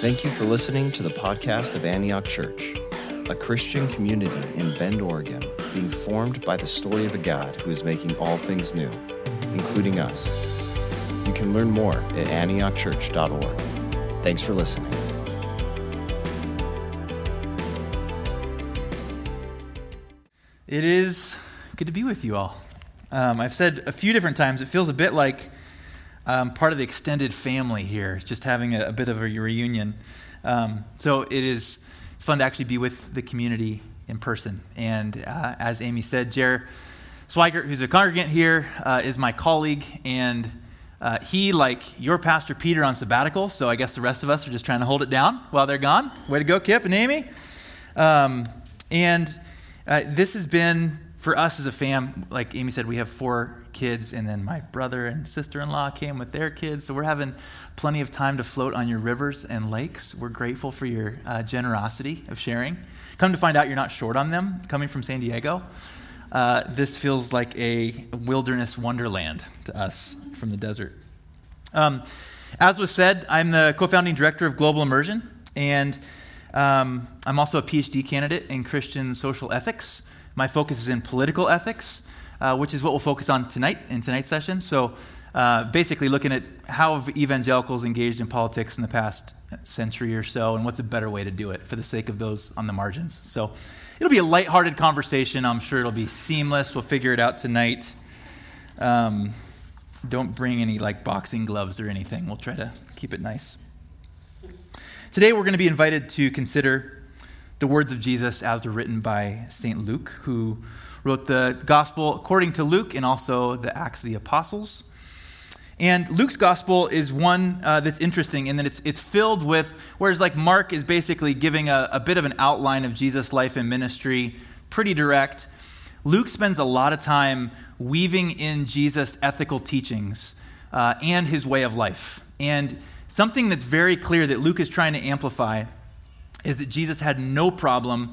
Thank you for listening to the podcast of Antioch Church, a Christian community in Bend, Oregon, being formed by the story of a God who is making all things new, including us. You can learn more at antiochchurch.org. Thanks for listening. It is good to be with you all. Um, I've said a few different times, it feels a bit like um, part of the extended family here, just having a, a bit of a reunion. Um, so it is it's fun to actually be with the community in person. And uh, as Amy said, Jer Swigert, who's a congregant here, uh, is my colleague, and uh, he, like your pastor Peter, on sabbatical. So I guess the rest of us are just trying to hold it down while they're gone. Way to go, Kip and Amy. Um, and uh, this has been for us as a fam. Like Amy said, we have four kids, and then my brother and sister in law came with their kids. So we're having plenty of time to float on your rivers and lakes. We're grateful for your uh, generosity of sharing. Come to find out you're not short on them coming from San Diego. Uh, this feels like a wilderness wonderland to us from the desert. Um, as was said, I'm the co founding director of Global Immersion, and um, I'm also a PhD candidate in Christian social ethics. My focus is in political ethics uh, which is what we'll focus on tonight in tonight's session. So, uh, basically, looking at how have evangelicals engaged in politics in the past century or so, and what's a better way to do it for the sake of those on the margins. So, it'll be a lighthearted conversation. I'm sure it'll be seamless. We'll figure it out tonight. Um, don't bring any like boxing gloves or anything. We'll try to keep it nice. Today, we're going to be invited to consider the words of Jesus as they're written by St. Luke, who wrote the gospel according to Luke and also the Acts of the Apostles. And Luke's gospel is one uh, that's interesting in that it's, it's filled with, whereas like Mark is basically giving a, a bit of an outline of Jesus' life and ministry, pretty direct. Luke spends a lot of time weaving in Jesus' ethical teachings uh, and his way of life. And something that's very clear that Luke is trying to amplify is that Jesus had no problem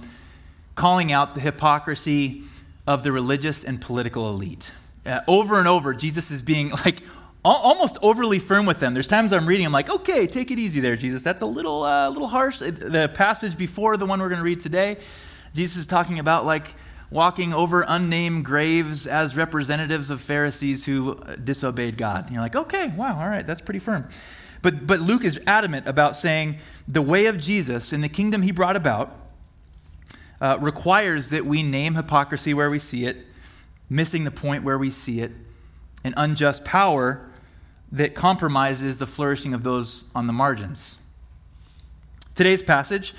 calling out the hypocrisy of the religious and political elite. Uh, over and over, Jesus is being like almost overly firm with them. There's times I'm reading, I'm like, okay, take it easy there, Jesus. That's a little, uh, little harsh. The passage before the one we're going to read today, Jesus is talking about like walking over unnamed graves as representatives of Pharisees who disobeyed God. And you're like, okay, wow, all right, that's pretty firm. But, but Luke is adamant about saying the way of Jesus and the kingdom he brought about uh, requires that we name hypocrisy where we see it, missing the point where we see it, and unjust power that compromises the flourishing of those on the margins. Today's passage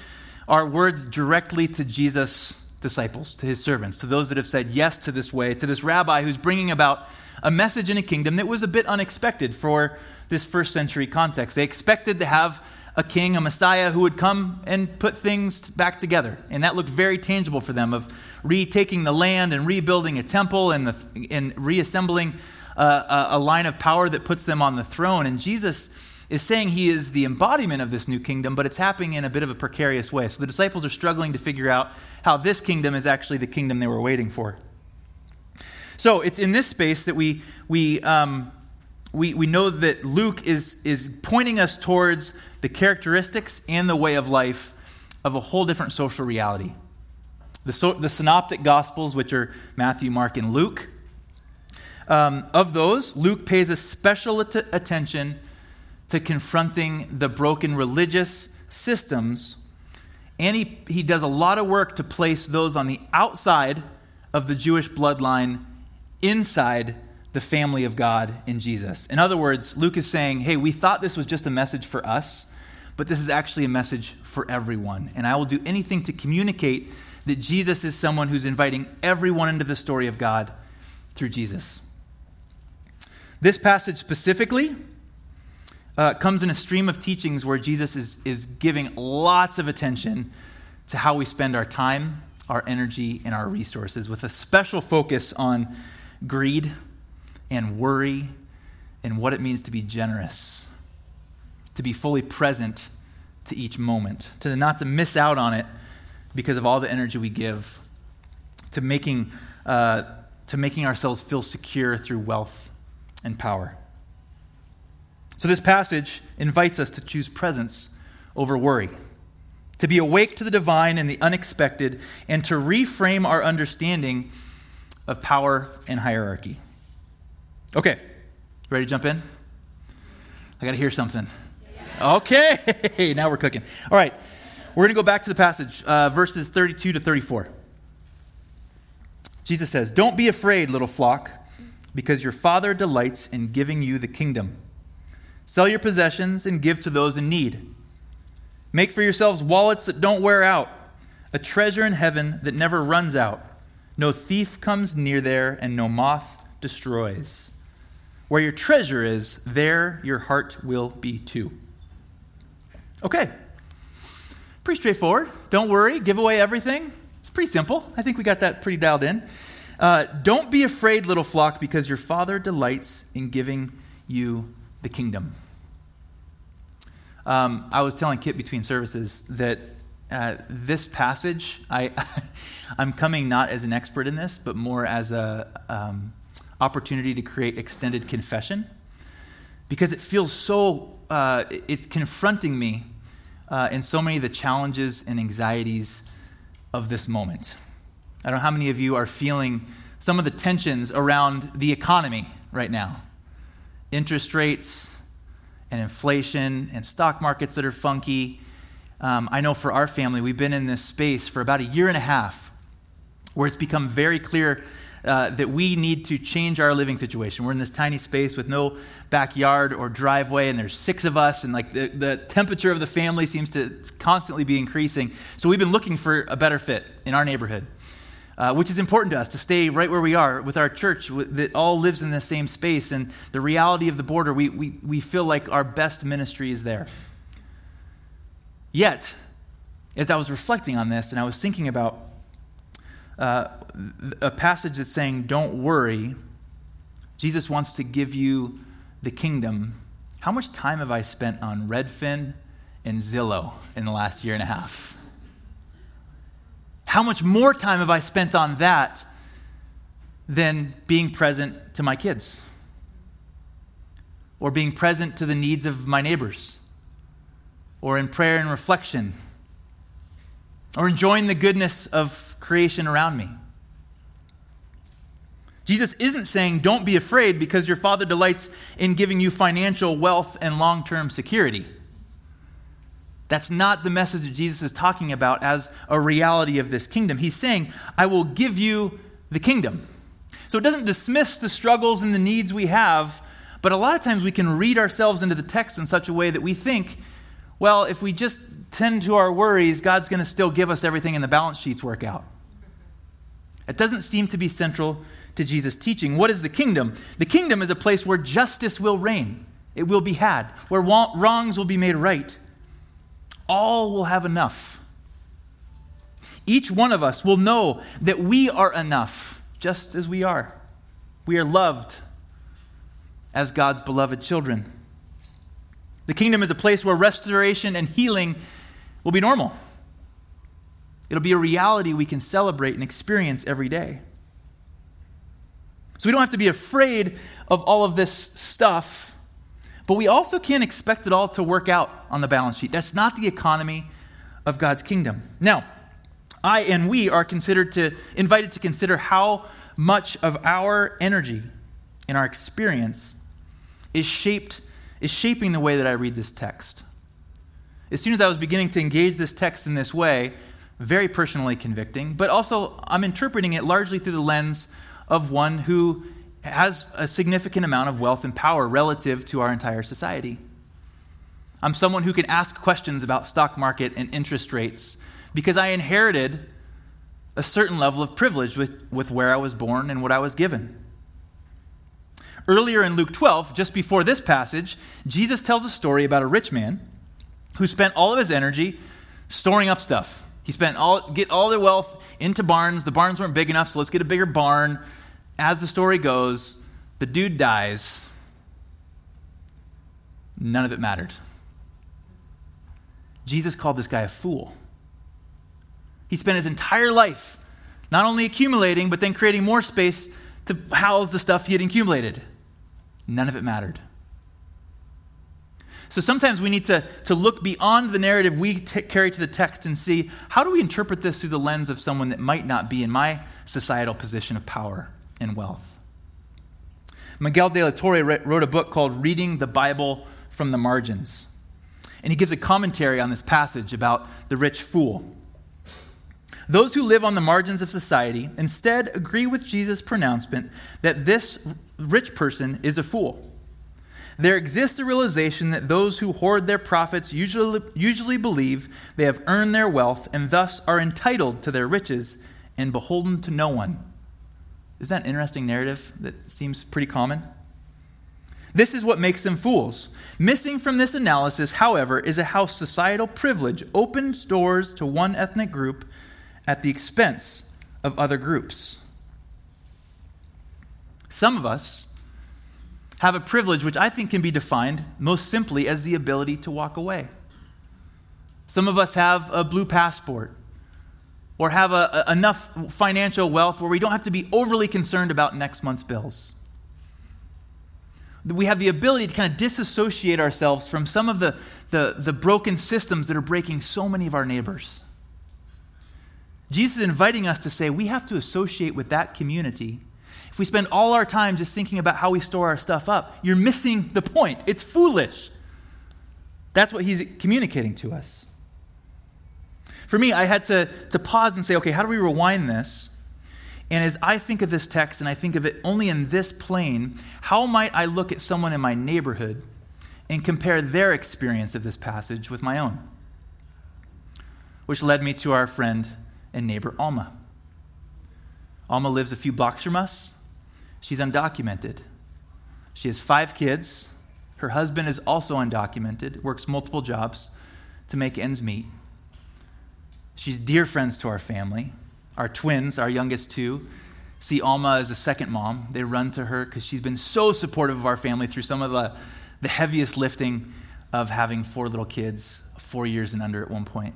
are words directly to Jesus' disciples, to his servants, to those that have said yes to this way, to this rabbi who's bringing about a message in a kingdom that was a bit unexpected for this first century context. They expected to have a king, a Messiah who would come and put things back together. And that looked very tangible for them of retaking the land and rebuilding a temple and, the, and reassembling a, a line of power that puts them on the throne. And Jesus is saying he is the embodiment of this new kingdom, but it's happening in a bit of a precarious way. So the disciples are struggling to figure out how this kingdom is actually the kingdom they were waiting for. So it's in this space that we, we, um, we, we know that Luke is, is pointing us towards the characteristics and the way of life of a whole different social reality. The, so, the synoptic gospels, which are Matthew, Mark, and Luke, um, of those, Luke pays a special at- attention to confronting the broken religious systems, and he, he does a lot of work to place those on the outside of the Jewish bloodline inside the family of God in Jesus. In other words, Luke is saying, hey, we thought this was just a message for us, but this is actually a message for everyone. And I will do anything to communicate that Jesus is someone who's inviting everyone into the story of God through Jesus. This passage specifically uh, comes in a stream of teachings where Jesus is, is giving lots of attention to how we spend our time, our energy, and our resources, with a special focus on greed and worry and what it means to be generous to be fully present to each moment, to not to miss out on it because of all the energy we give, to making, uh, to making ourselves feel secure through wealth and power. So, this passage invites us to choose presence over worry, to be awake to the divine and the unexpected, and to reframe our understanding of power and hierarchy. Okay, ready to jump in? I got to hear something. Okay, now we're cooking. All right, we're going to go back to the passage, uh, verses 32 to 34. Jesus says, Don't be afraid, little flock, because your Father delights in giving you the kingdom. Sell your possessions and give to those in need. Make for yourselves wallets that don't wear out, a treasure in heaven that never runs out. No thief comes near there, and no moth destroys. Where your treasure is, there your heart will be too. Okay. Pretty straightforward. Don't worry, give away everything. It's pretty simple. I think we got that pretty dialed in. Uh, don't be afraid, little flock, because your Father delights in giving you the kingdom. Um, I was telling Kit between services that uh, this passage, I, I'm coming not as an expert in this, but more as a um, opportunity to create extended confession, because it feels so uh, it, confronting me uh, in so many of the challenges and anxieties of this moment. I don't know how many of you are feeling some of the tensions around the economy right now. Interest rates and inflation and stock markets that are funky. Um, I know for our family, we've been in this space for about a year and a half where it's become very clear uh, that we need to change our living situation. We're in this tiny space with no backyard or driveway, and there's six of us, and like the, the temperature of the family seems to constantly be increasing. So we've been looking for a better fit in our neighborhood. Uh, which is important to us to stay right where we are with our church that all lives in the same space. And the reality of the border, we, we, we feel like our best ministry is there. Yet, as I was reflecting on this and I was thinking about uh, a passage that's saying, Don't worry, Jesus wants to give you the kingdom. How much time have I spent on Redfin and Zillow in the last year and a half? How much more time have I spent on that than being present to my kids? Or being present to the needs of my neighbors? Or in prayer and reflection? Or enjoying the goodness of creation around me. Jesus isn't saying, don't be afraid because your Father delights in giving you financial wealth and long term security. That's not the message that Jesus is talking about as a reality of this kingdom. He's saying, I will give you the kingdom. So it doesn't dismiss the struggles and the needs we have, but a lot of times we can read ourselves into the text in such a way that we think, well, if we just tend to our worries, God's going to still give us everything and the balance sheets work out. It doesn't seem to be central to Jesus' teaching. What is the kingdom? The kingdom is a place where justice will reign, it will be had, where wrongs will be made right. All will have enough. Each one of us will know that we are enough, just as we are. We are loved as God's beloved children. The kingdom is a place where restoration and healing will be normal. It'll be a reality we can celebrate and experience every day. So we don't have to be afraid of all of this stuff, but we also can't expect it all to work out on the balance sheet. That's not the economy of God's kingdom. Now, I and we are considered to invited to consider how much of our energy and our experience is shaped is shaping the way that I read this text. As soon as I was beginning to engage this text in this way, very personally convicting, but also I'm interpreting it largely through the lens of one who has a significant amount of wealth and power relative to our entire society. I'm someone who can ask questions about stock market and interest rates because I inherited a certain level of privilege with, with where I was born and what I was given. Earlier in Luke 12, just before this passage, Jesus tells a story about a rich man who spent all of his energy storing up stuff he spent all get all their wealth into barns. The barns weren't big enough, so let's get a bigger barn. As the story goes, the dude dies. None of it mattered. Jesus called this guy a fool. He spent his entire life not only accumulating, but then creating more space to house the stuff he had accumulated. None of it mattered. So sometimes we need to, to look beyond the narrative we t- carry to the text and see how do we interpret this through the lens of someone that might not be in my societal position of power and wealth. Miguel de la Torre wrote a book called Reading the Bible from the Margins. And he gives a commentary on this passage about the rich fool. Those who live on the margins of society instead agree with Jesus' pronouncement that this rich person is a fool. There exists a realization that those who hoard their profits usually, usually believe they have earned their wealth and thus are entitled to their riches and beholden to no one. Is that an interesting narrative that seems pretty common? This is what makes them fools. Missing from this analysis, however, is how societal privilege opens doors to one ethnic group at the expense of other groups. Some of us have a privilege which I think can be defined most simply as the ability to walk away. Some of us have a blue passport or have a, a, enough financial wealth where we don't have to be overly concerned about next month's bills. We have the ability to kind of disassociate ourselves from some of the, the, the broken systems that are breaking so many of our neighbors. Jesus is inviting us to say we have to associate with that community. If we spend all our time just thinking about how we store our stuff up, you're missing the point. It's foolish. That's what he's communicating to us. For me, I had to, to pause and say, okay, how do we rewind this? And as I think of this text and I think of it only in this plane, how might I look at someone in my neighborhood and compare their experience of this passage with my own? Which led me to our friend and neighbor Alma. Alma lives a few blocks from us. She's undocumented. She has five kids. Her husband is also undocumented, works multiple jobs to make ends meet. She's dear friends to our family. Our twins, our youngest two, see Alma as a second mom. They run to her because she's been so supportive of our family through some of the, the heaviest lifting of having four little kids, four years and under at one point.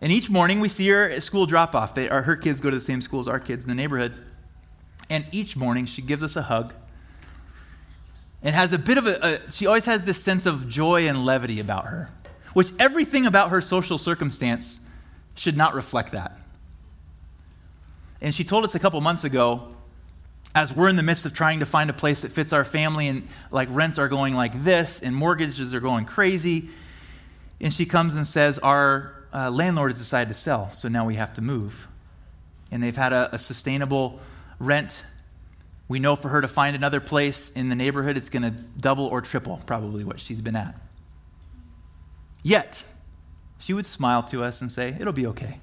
And each morning we see her at school drop off. Her kids go to the same school as our kids in the neighborhood. And each morning she gives us a hug and has a bit of a, a she always has this sense of joy and levity about her, which everything about her social circumstance should not reflect that. And she told us a couple months ago, as we're in the midst of trying to find a place that fits our family, and like rents are going like this, and mortgages are going crazy, and she comes and says, Our uh, landlord has decided to sell, so now we have to move. And they've had a, a sustainable rent. We know for her to find another place in the neighborhood, it's going to double or triple probably what she's been at. Yet, she would smile to us and say, It'll be okay.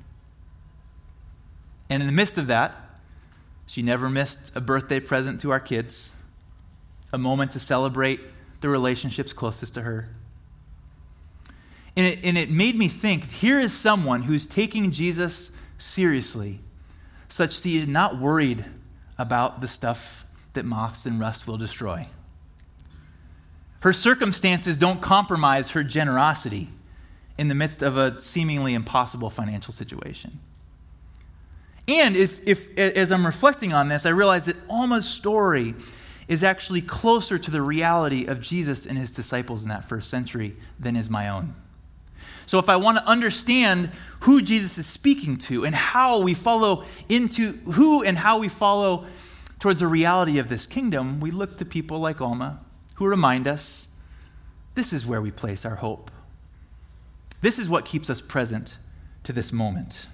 And in the midst of that, she never missed a birthday present to our kids, a moment to celebrate the relationships closest to her. And it, and it made me think here is someone who's taking Jesus seriously, such that he is not worried about the stuff that moths and rust will destroy. Her circumstances don't compromise her generosity in the midst of a seemingly impossible financial situation. And if, if, as I'm reflecting on this, I realize that Alma's story is actually closer to the reality of Jesus and his disciples in that first century than is my own. So, if I want to understand who Jesus is speaking to and how we follow into who and how we follow towards the reality of this kingdom, we look to people like Alma who remind us this is where we place our hope. This is what keeps us present to this moment.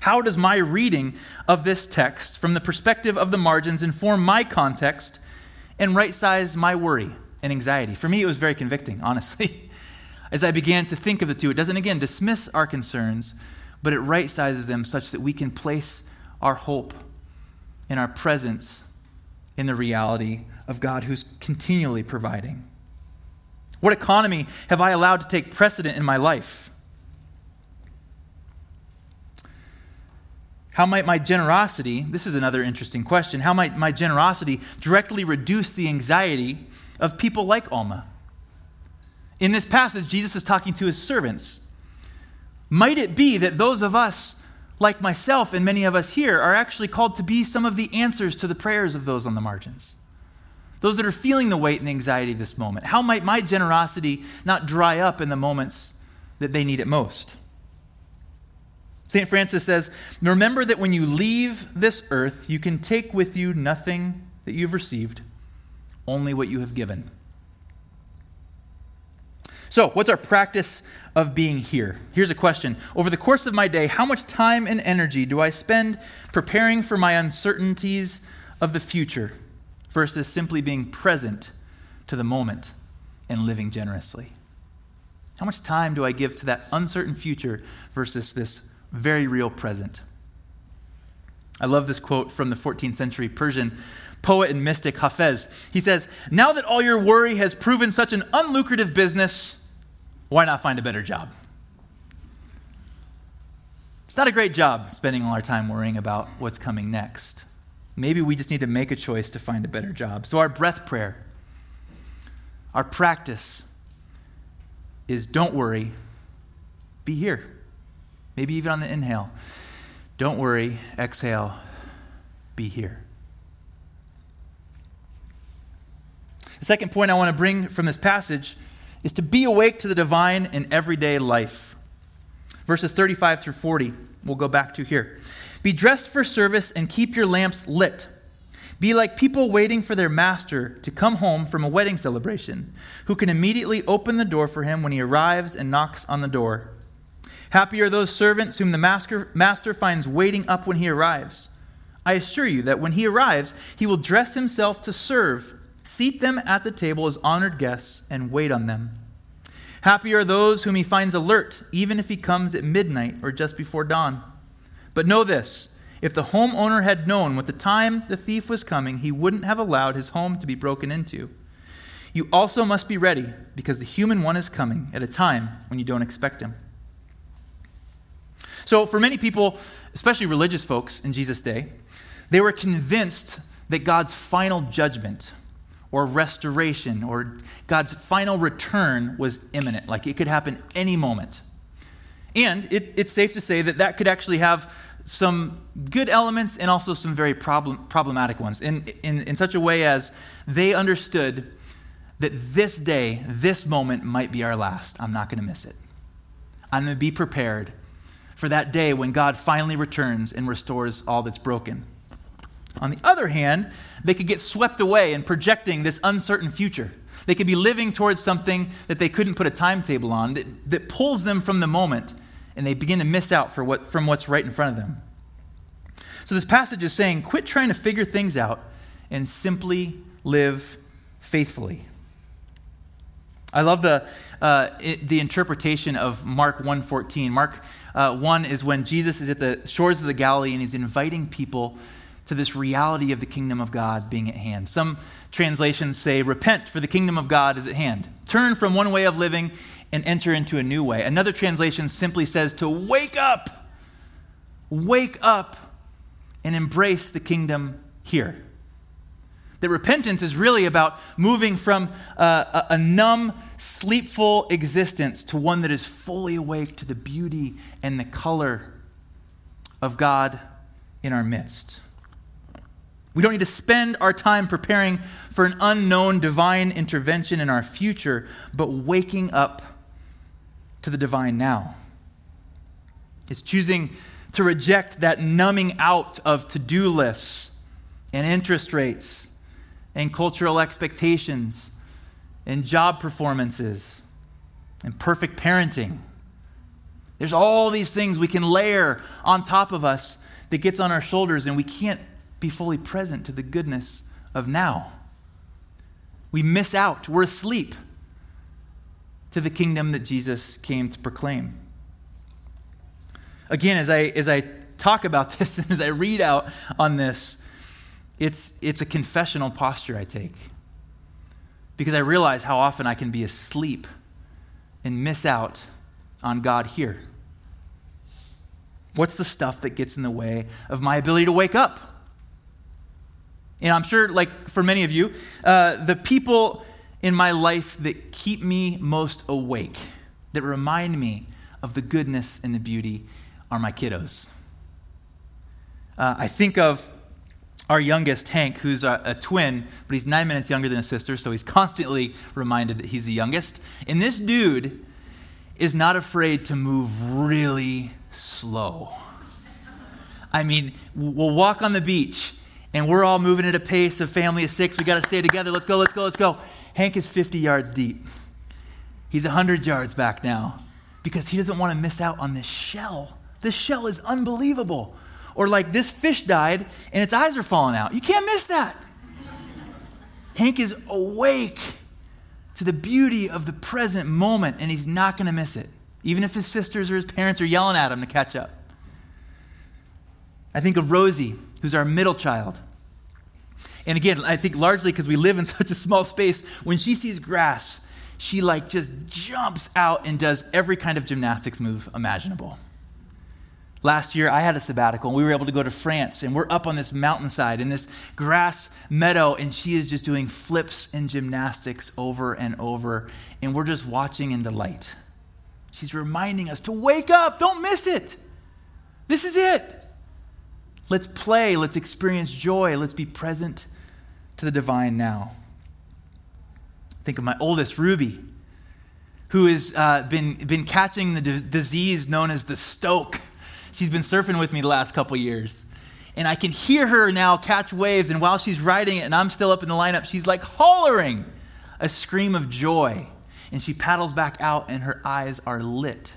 How does my reading of this text from the perspective of the margins inform my context and right size my worry and anxiety? For me, it was very convicting, honestly. As I began to think of the two, it doesn't again dismiss our concerns, but it right sizes them such that we can place our hope and our presence in the reality of God who's continually providing. What economy have I allowed to take precedent in my life? How might my generosity, this is another interesting question, how might my generosity directly reduce the anxiety of people like Alma? In this passage, Jesus is talking to his servants. Might it be that those of us, like myself and many of us here, are actually called to be some of the answers to the prayers of those on the margins? Those that are feeling the weight and the anxiety of this moment. How might my generosity not dry up in the moments that they need it most? St. Francis says, Remember that when you leave this earth, you can take with you nothing that you've received, only what you have given. So, what's our practice of being here? Here's a question. Over the course of my day, how much time and energy do I spend preparing for my uncertainties of the future versus simply being present to the moment and living generously? How much time do I give to that uncertain future versus this very real present? I love this quote from the 14th century Persian poet and mystic Hafez. He says, Now that all your worry has proven such an unlucrative business, why not find a better job? It's not a great job spending all our time worrying about what's coming next. Maybe we just need to make a choice to find a better job. So, our breath prayer, our practice is don't worry, be here. Maybe even on the inhale. Don't worry, exhale, be here. The second point I want to bring from this passage is to be awake to the divine in everyday life. Verses 35 through 40, we'll go back to here. Be dressed for service and keep your lamps lit. Be like people waiting for their master to come home from a wedding celebration, who can immediately open the door for him when he arrives and knocks on the door. Happy are those servants whom the master, master finds waiting up when he arrives. I assure you that when he arrives, he will dress himself to serve Seat them at the table as honored guests and wait on them. Happy are those whom he finds alert, even if he comes at midnight or just before dawn. But know this if the homeowner had known what the time the thief was coming, he wouldn't have allowed his home to be broken into. You also must be ready, because the human one is coming at a time when you don't expect him. So, for many people, especially religious folks in Jesus' day, they were convinced that God's final judgment or restoration or God's final return was imminent. Like it could happen any moment. And it, it's safe to say that that could actually have some good elements and also some very problem, problematic ones in, in, in such a way as they understood that this day, this moment might be our last. I'm not going to miss it. I'm going to be prepared for that day when God finally returns and restores all that's broken. On the other hand, they could get swept away in projecting this uncertain future. They could be living towards something that they couldn't put a timetable on that, that pulls them from the moment, and they begin to miss out for what, from what's right in front of them. So, this passage is saying quit trying to figure things out and simply live faithfully. I love the, uh, it, the interpretation of Mark 1.14. Mark uh, 1 is when Jesus is at the shores of the Galilee and he's inviting people to this reality of the kingdom of God being at hand. Some translations say, Repent, for the kingdom of God is at hand. Turn from one way of living and enter into a new way. Another translation simply says to wake up, wake up and embrace the kingdom here. That repentance is really about moving from uh, a, a numb, sleepful existence to one that is fully awake to the beauty and the color of God in our midst. We don't need to spend our time preparing for an unknown divine intervention in our future, but waking up to the divine now. It's choosing to reject that numbing out of to do lists and interest rates and cultural expectations and job performances and perfect parenting. There's all these things we can layer on top of us that gets on our shoulders, and we can't be fully present to the goodness of now. We miss out, we're asleep to the kingdom that Jesus came to proclaim. Again, as I, as I talk about this and as I read out on this, it's, it's a confessional posture I take because I realize how often I can be asleep and miss out on God here. What's the stuff that gets in the way of my ability to wake up? And I'm sure, like for many of you, uh, the people in my life that keep me most awake, that remind me of the goodness and the beauty, are my kiddos. Uh, I think of our youngest, Hank, who's a, a, twin, but he's nine minutes younger than his sister, so he's constantly reminded that he's the youngest. And this dude is not afraid to move really slow. I mean, we'll walk on the beach and we're all moving at a pace of family of six. We got to stay together. Let's go, let's go, let's go. Hank is 50 yards deep. He's 100 yards back now because he doesn't want to miss out on this shell. This shell is unbelievable. Or like this fish died and its eyes are falling out. You can't miss that. Hank is awake to the beauty of the present moment and he's not going to miss it, even if his sisters or his parents are yelling at him to catch up. I think of Rosie, who's our middle child. And again, I think largely because we live in such a small space, when she sees grass, she like just jumps out and does every kind of gymnastics move imaginable. Last year, I had a sabbatical, and we were able to go to France, and we're up on this mountainside in this grass meadow, and she is just doing flips and gymnastics over and over, and we're just watching in delight. She's reminding us to wake up, don't miss it. This is it. Let's play, let's experience joy, let's be present to the divine now. Think of my oldest, Ruby, who has uh, been, been catching the d- disease known as the stoke She's been surfing with me the last couple years. And I can hear her now catch waves. And while she's riding it and I'm still up in the lineup, she's like hollering a scream of joy. And she paddles back out, and her eyes are lit.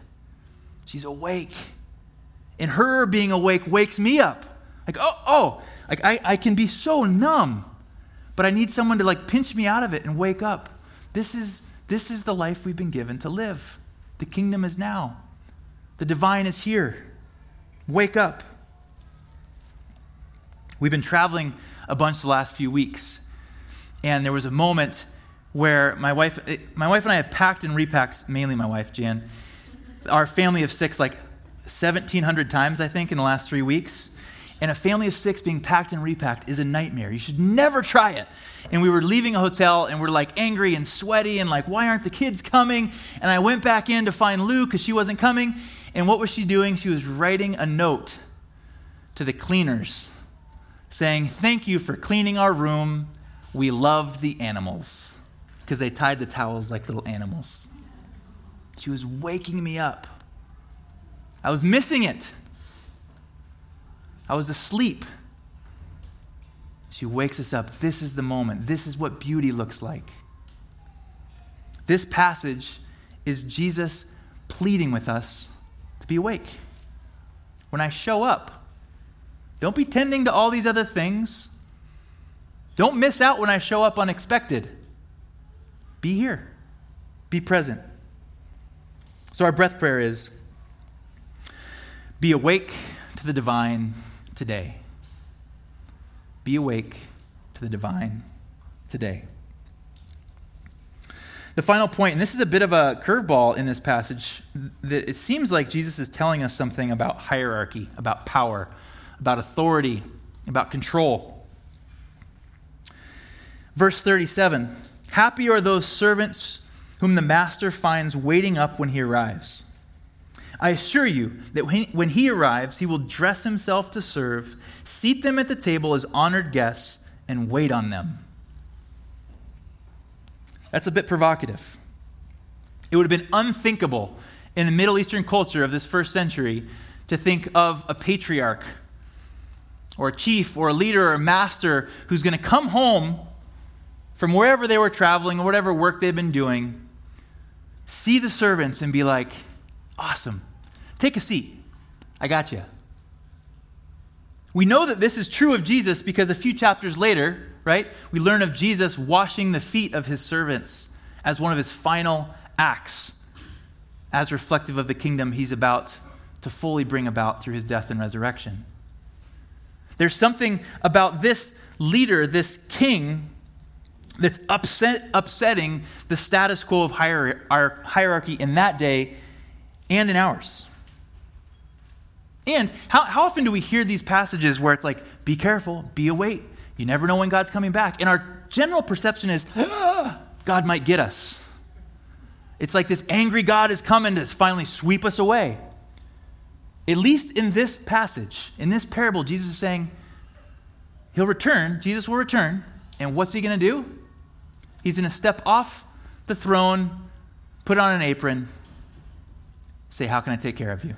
She's awake. And her being awake wakes me up. Like, oh, oh, like I, I can be so numb, but I need someone to like pinch me out of it and wake up. This is, this is the life we've been given to live. The kingdom is now, the divine is here. Wake up. We've been traveling a bunch the last few weeks, and there was a moment where my wife, my wife and I have packed and repacked, mainly my wife, Jan, our family of six like 1,700 times, I think, in the last three weeks. And a family of six being packed and repacked is a nightmare. You should never try it. And we were leaving a hotel and we're like angry and sweaty and like, why aren't the kids coming? And I went back in to find Lou because she wasn't coming. And what was she doing? She was writing a note to the cleaners saying, Thank you for cleaning our room. We loved the animals because they tied the towels like little animals. She was waking me up. I was missing it. I was asleep. She wakes us up. This is the moment. This is what beauty looks like. This passage is Jesus pleading with us to be awake. When I show up, don't be tending to all these other things. Don't miss out when I show up unexpected. Be here, be present. So, our breath prayer is be awake to the divine today. Be awake to the divine today. The final point, and this is a bit of a curveball in this passage, that it seems like Jesus is telling us something about hierarchy, about power, about authority, about control. Verse 37 Happy are those servants whom the master finds waiting up when he arrives. I assure you that when he arrives, he will dress himself to serve, seat them at the table as honored guests, and wait on them. That's a bit provocative. It would have been unthinkable in the Middle Eastern culture of this first century to think of a patriarch or a chief or a leader or a master who's going to come home from wherever they were traveling or whatever work they've been doing, see the servants and be like, awesome, take a seat. I got you. We know that this is true of Jesus because a few chapters later, right? We learn of Jesus washing the feet of his servants as one of his final acts, as reflective of the kingdom he's about to fully bring about through his death and resurrection. There's something about this leader, this king, that's upset, upsetting the status quo of hierarchy in that day and in ours. And how, how often do we hear these passages where it's like, be careful, be awake, you never know when God's coming back. And our general perception is, ah, God might get us. It's like this angry God is coming to finally sweep us away. At least in this passage, in this parable, Jesus is saying, He'll return, Jesus will return, and what's he going to do? He's going to step off the throne, put on an apron, say, How can I take care of you?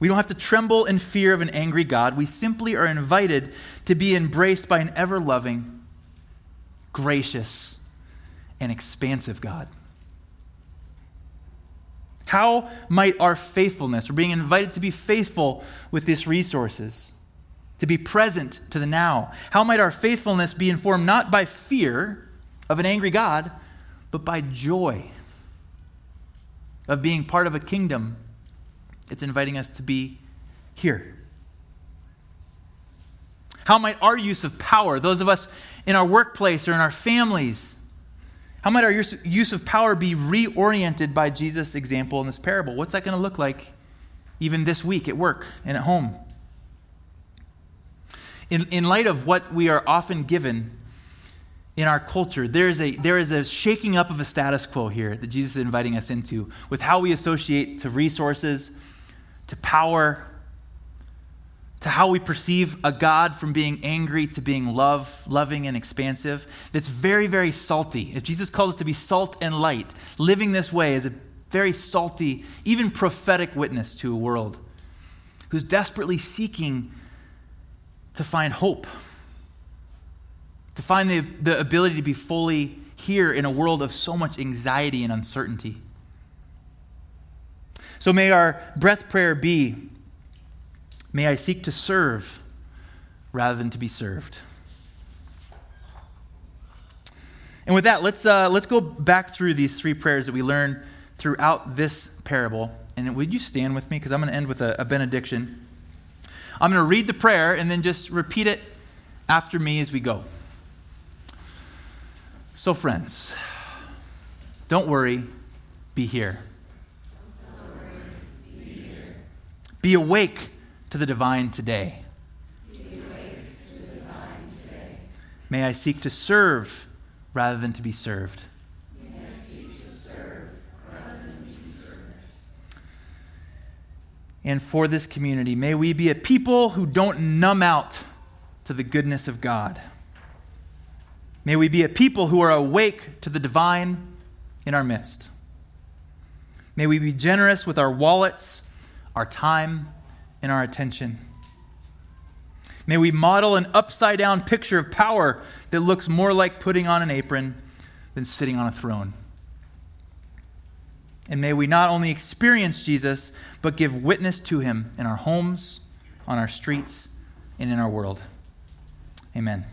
We don't have to tremble in fear of an angry God. We simply are invited to be embraced by an ever loving, gracious, and expansive God. How might our faithfulness, we're being invited to be faithful with these resources, to be present to the now, how might our faithfulness be informed not by fear of an angry God, but by joy of being part of a kingdom it's inviting us to be here. How might our use of power, those of us in our workplace or in our families, how might our use of power be reoriented by Jesus' example in this parable? What's that going to look like even this week at work and at home? In, in light of what we are often given in our culture, there is, a, there is a shaking up of a status quo here that Jesus is inviting us into with how we associate to resources, to power, to how we perceive a God from being angry to being love, loving and expansive, that's very, very salty. If Jesus calls us to be salt and light, living this way is a very salty, even prophetic witness to a world who's desperately seeking to find hope, to find the, the ability to be fully here in a world of so much anxiety and uncertainty. So may our breath prayer be May I seek to serve rather than to be served. And with that, let's, uh, let's go back through these three prayers that we learned throughout this parable. And would you stand with me? Because I'm going to end with a, a benediction. I'm going to read the prayer and then just repeat it after me as we go. So, friends, don't worry, be here. Be awake to the divine today. May I seek to serve rather than to be served. And for this community, may we be a people who don't numb out to the goodness of God. May we be a people who are awake to the divine in our midst. May we be generous with our wallets our time, and our attention. May we model an upside down picture of power that looks more like putting on an apron than sitting on a throne. And may we not only experience Jesus, but give witness to him in our homes, on our streets, and in our world. Amen.